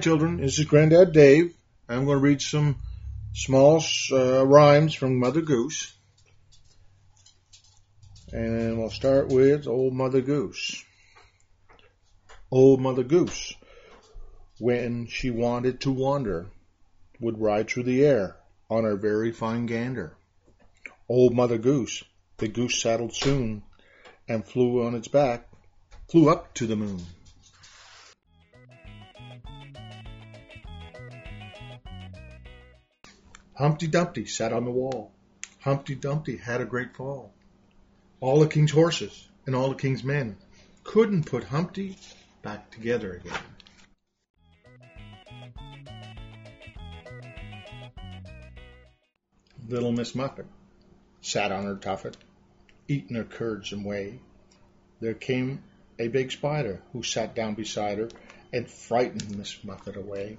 children. This is Granddad Dave. I'm going to read some small uh, rhymes from Mother Goose. And we'll start with Old Mother Goose. Old Mother Goose, when she wanted to wander, would ride through the air on her very fine gander. Old Mother Goose, the goose saddled soon, and flew on its back, flew up to the moon. Humpty Dumpty sat on the wall. Humpty Dumpty had a great fall. All the king's horses and all the king's men couldn't put Humpty back together again. Little Miss Muffet sat on her tuffet, eating her curds and whey. There came a big spider who sat down beside her and frightened Miss Muffet away.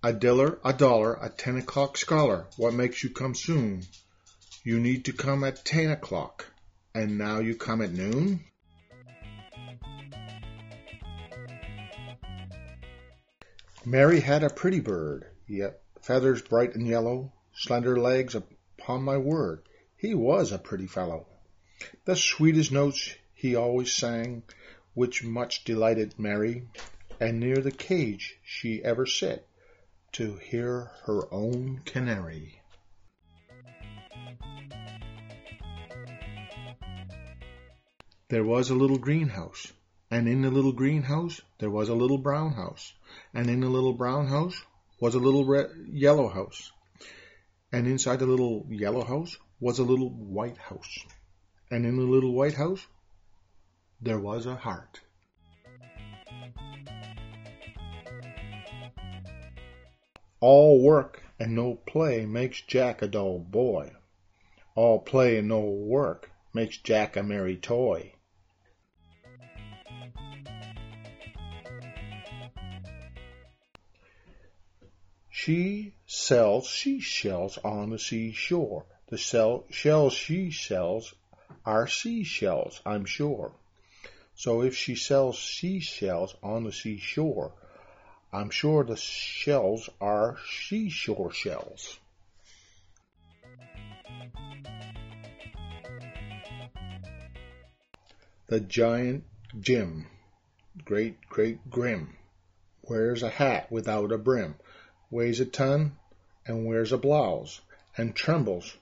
A diller, a dollar, a ten o'clock scholar, what makes you come soon? You need to come at ten o'clock, and now you come at noon? Mary had a pretty bird, yet feathers bright and yellow, slender legs, upon my word, he was a pretty fellow. The sweetest notes he always sang, which much delighted Mary, and near the cage she ever sit to hear her own canary. There was a little greenhouse, and in the little greenhouse there was a little brown house, and in the little brown house was a little red, yellow house, and inside the little yellow house was a little white house, and in the little white house there was a heart. All work and no play makes Jack a dull boy. All play and no work makes Jack a merry toy. She sells seashells on the seashore. The sell, shells she sells are seashells, I'm sure. So if she sells seashells on the seashore, I'm sure the shells are seashore shells. The giant Jim, great great grim, wears a hat without a brim, weighs a ton and wears a blouse, and trembles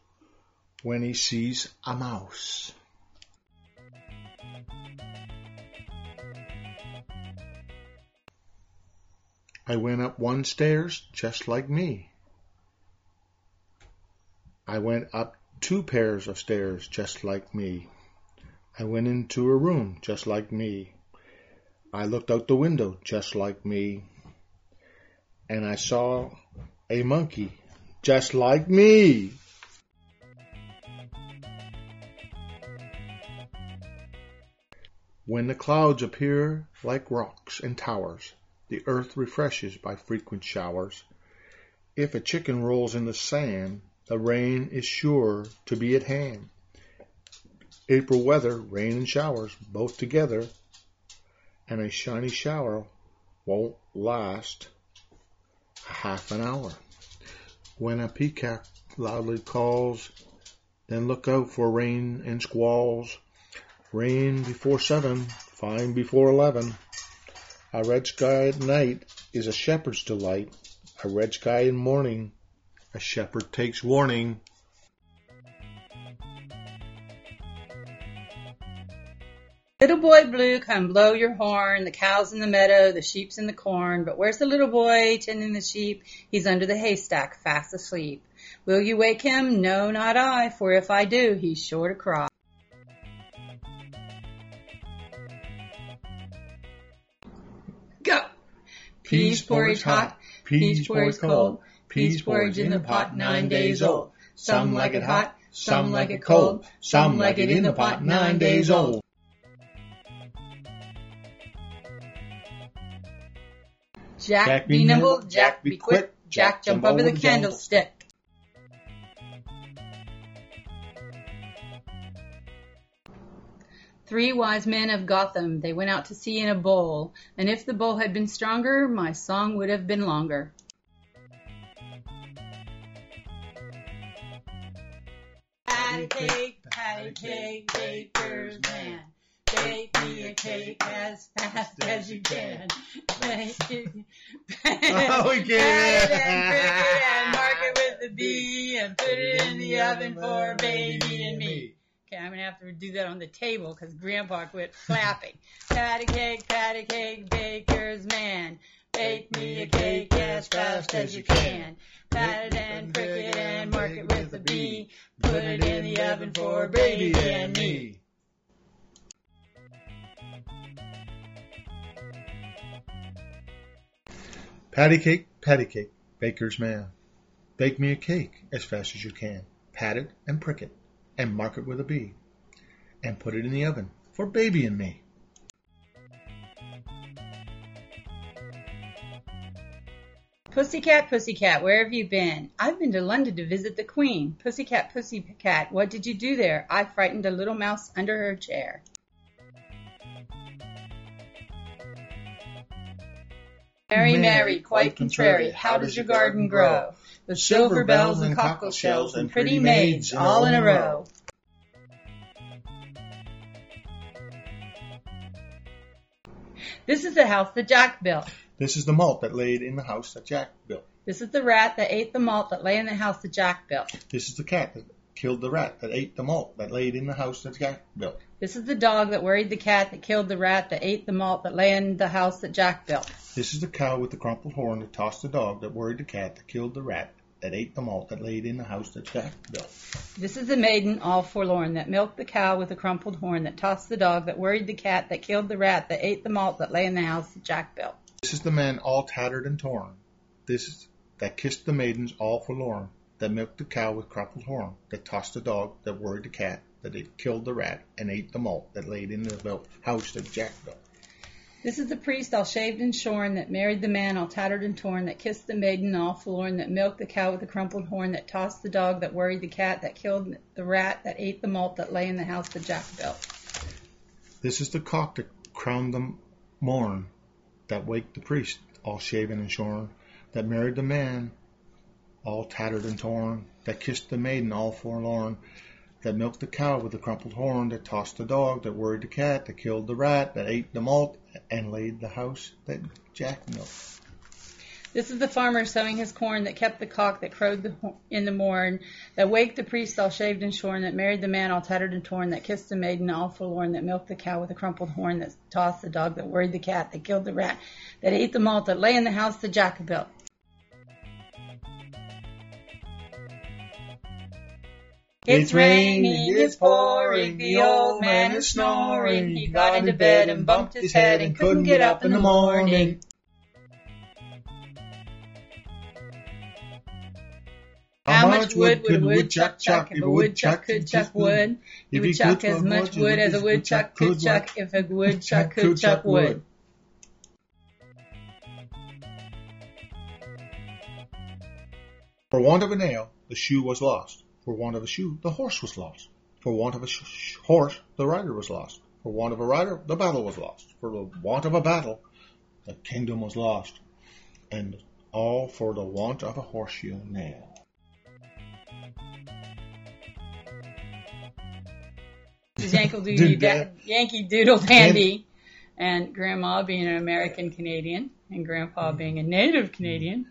when he sees a mouse. I went up one stairs just like me. I went up two pairs of stairs just like me. I went into a room just like me. I looked out the window just like me. And I saw a monkey just like me. When the clouds appear like rocks and towers, the earth refreshes by frequent showers. If a chicken rolls in the sand, the rain is sure to be at hand. April weather, rain and showers, both together, and a shiny shower won't last half an hour. When a peacock loudly calls, then look out for rain and squalls. Rain before seven, fine before eleven. A red sky at night is a shepherd's delight. A red sky in morning, a shepherd takes warning. Little boy blue, come blow your horn. The cow's in the meadow, the sheep's in the corn. But where's the little boy tending the sheep? He's under the haystack, fast asleep. Will you wake him? No, not I, for if I do, he's sure to cry. Peas porridge hot, peas porridge cold, peas porridge in the pot nine days old. Some like it hot, some like it cold, some like it in the pot nine days old. Jack be nimble, Jack be quick, Jack jump over the candlestick. Three wise men of Gotham, they went out to sea in a bowl, and if the bowl had been stronger, my song would have been longer. Patty cake, patty cake, baker's man. Bake me a cake as fast as you can. Bake it, Oh, we get it. it and prick it and mark it with a B and put it in the oven for baby and me. Okay, I'm gonna have to do that on the table because Grandpa quit clapping. patty cake, patty cake, baker's man. Bake me a cake as fast as you can. Pat it and prick it and mark it with a B. Put it in the oven for baby and me. Patty cake, patty cake, baker's man. Bake me a cake as fast as you can. Pat it and prick it, and mark it with a B. And put it in the oven for baby and me. Pussycat, pussycat, where have you been? I've been to London to visit the Queen. Pussycat, pussycat, what did you do there? I frightened a little mouse under her chair. Mary, Mary, quite contrary, how does your garden grow? With silver bells and cockle shells and pretty maids all in a row. This is the house that Jack built. This is the malt that laid in the house that Jack built. This is the rat that ate the malt that lay in the house that Jack built. This is the cat that killed the rat that ate the malt that laid in the house that Jack built. This is the dog that worried the cat that killed the rat that ate the malt that lay in the house that Jack built. This is the cow with the crumpled horn that tossed the dog that worried the cat that killed the rat that ate the malt that laid in the house that Jack built. This is the maiden all forlorn that milked the cow with the crumpled horn that tossed the dog that worried the cat that killed the rat that ate the malt that lay in the house that Jack built. This is the man all tattered and torn. This is that kissed the maidens all forlorn, that milked the cow with crumpled horn, that tossed the dog, that worried the cat, that it killed the rat, and ate the malt that laid in the house that Jack built. This is the priest all shaved and shorn that married the man all tattered and torn that kissed the maiden all forlorn that milked the cow with the crumpled horn that tossed the dog that worried the cat that killed the rat that ate the malt that lay in the house that Jack built. This is the cock that crowned the morn, that waked the priest all shaven and shorn, that married the man all tattered and torn, that kissed the maiden all forlorn, that milked the cow with the crumpled horn, that tossed the dog, that worried the cat, that killed the rat, that ate the malt, and laid the house that Jack milked. This is the farmer sowing his corn that kept the cock that crowed the, in the morn, that waked the priest all shaved and shorn, that married the man all tattered and torn, that kissed the maiden all forlorn, that milked the cow with a crumpled horn, that tossed the dog, that worried the cat, that killed the rat, that ate the malt, that lay in the house that Jack built. It's raining, it's pouring, the old man is snoring. He got into bed and bumped his head and couldn't get up in the morning. How much wood would a woodchuck chuck if a woodchuck could chuck wood? He would chuck as much wood as a woodchuck could chuck if a woodchuck could chuck wood. For want of a nail, the shoe was lost. For want of a shoe, the horse was lost. For want of a sh- horse, the rider was lost. For want of a rider, the battle was lost. For the want of a battle, the kingdom was lost. And all for the want of a horseshoe nail. This is Yankee Doodle, da- Yankee Doodle Dandy, and Grandma being an American Canadian and Grandpa being a native Canadian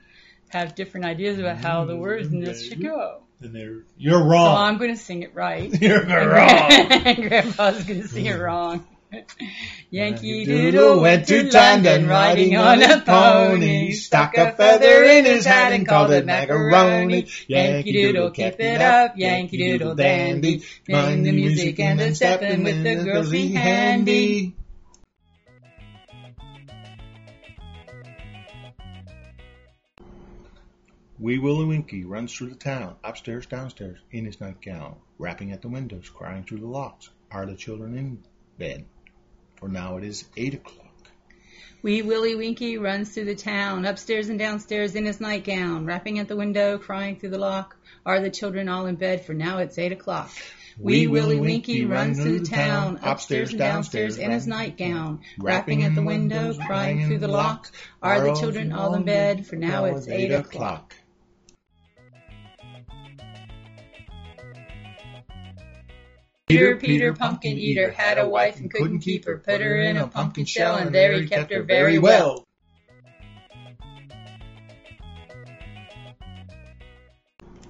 have different ideas about how the words in this should go. And they're, you're So wrong. Oh, I'm going to sing it right. You're wrong. Grandpa's going to sing it wrong. Yankee Doodle went to London riding on a pony, stuck a feather in his hat and called it macaroni. Yankee Doodle, keep it up, Yankee Doodle dandy, playing the music and then stepping with the girls be handy. Wee Willie Winky runs through the town, upstairs, downstairs, in his nightgown, rapping at the windows, crying through the locks. Are the children in bed? For now it is eight o'clock. Wee Willie Winky runs through the town, upstairs and downstairs in his nightgown, rapping at the window, crying through the lock. Are the children all in bed? For now it's eight o'clock. Wee Willie Winky runs through the town, upstairs and downstairs in his nightgown, rapping at the window, crying through the lock. Are the children all in bed? For now it's eight o'clock. Peter, Peter, pumpkin eater, had a wife and couldn't keep her. Put her in a pumpkin shell, and there he kept her very well.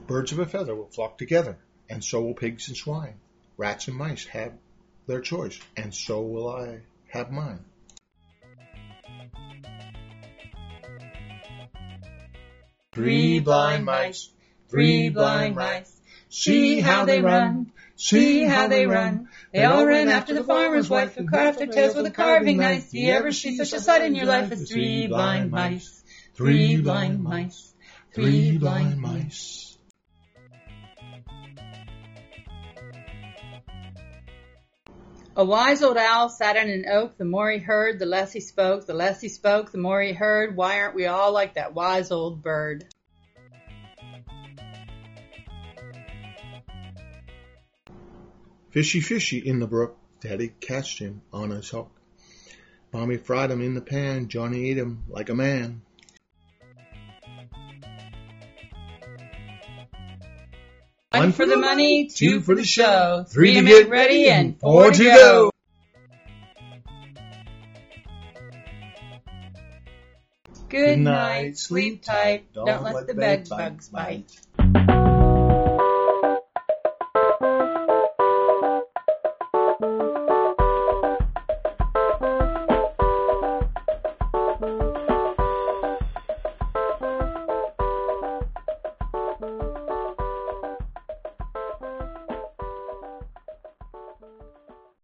Birds of a feather will flock together, and so will pigs and swine. Rats and mice have their choice, and so will I have mine. Three blind mice, three blind mice, see how they run, see how they run. They all ran after the farmer's wife who cut off their tails with a carving knife. Do you ever see such a sight in your life as three blind mice, three blind mice, three blind mice? A wise old owl sat in an oak. The more he heard, the less he spoke. The less he spoke, the more he heard. Why aren't we all like that wise old bird? Fishy, fishy in the brook, Daddy catched him on his hook. Mommy fried him in the pan, Johnny ate him like a man. One for the money, two for the show, three to get ready, and four to go. Good night, sleep tight, don't let the bed bugs bite.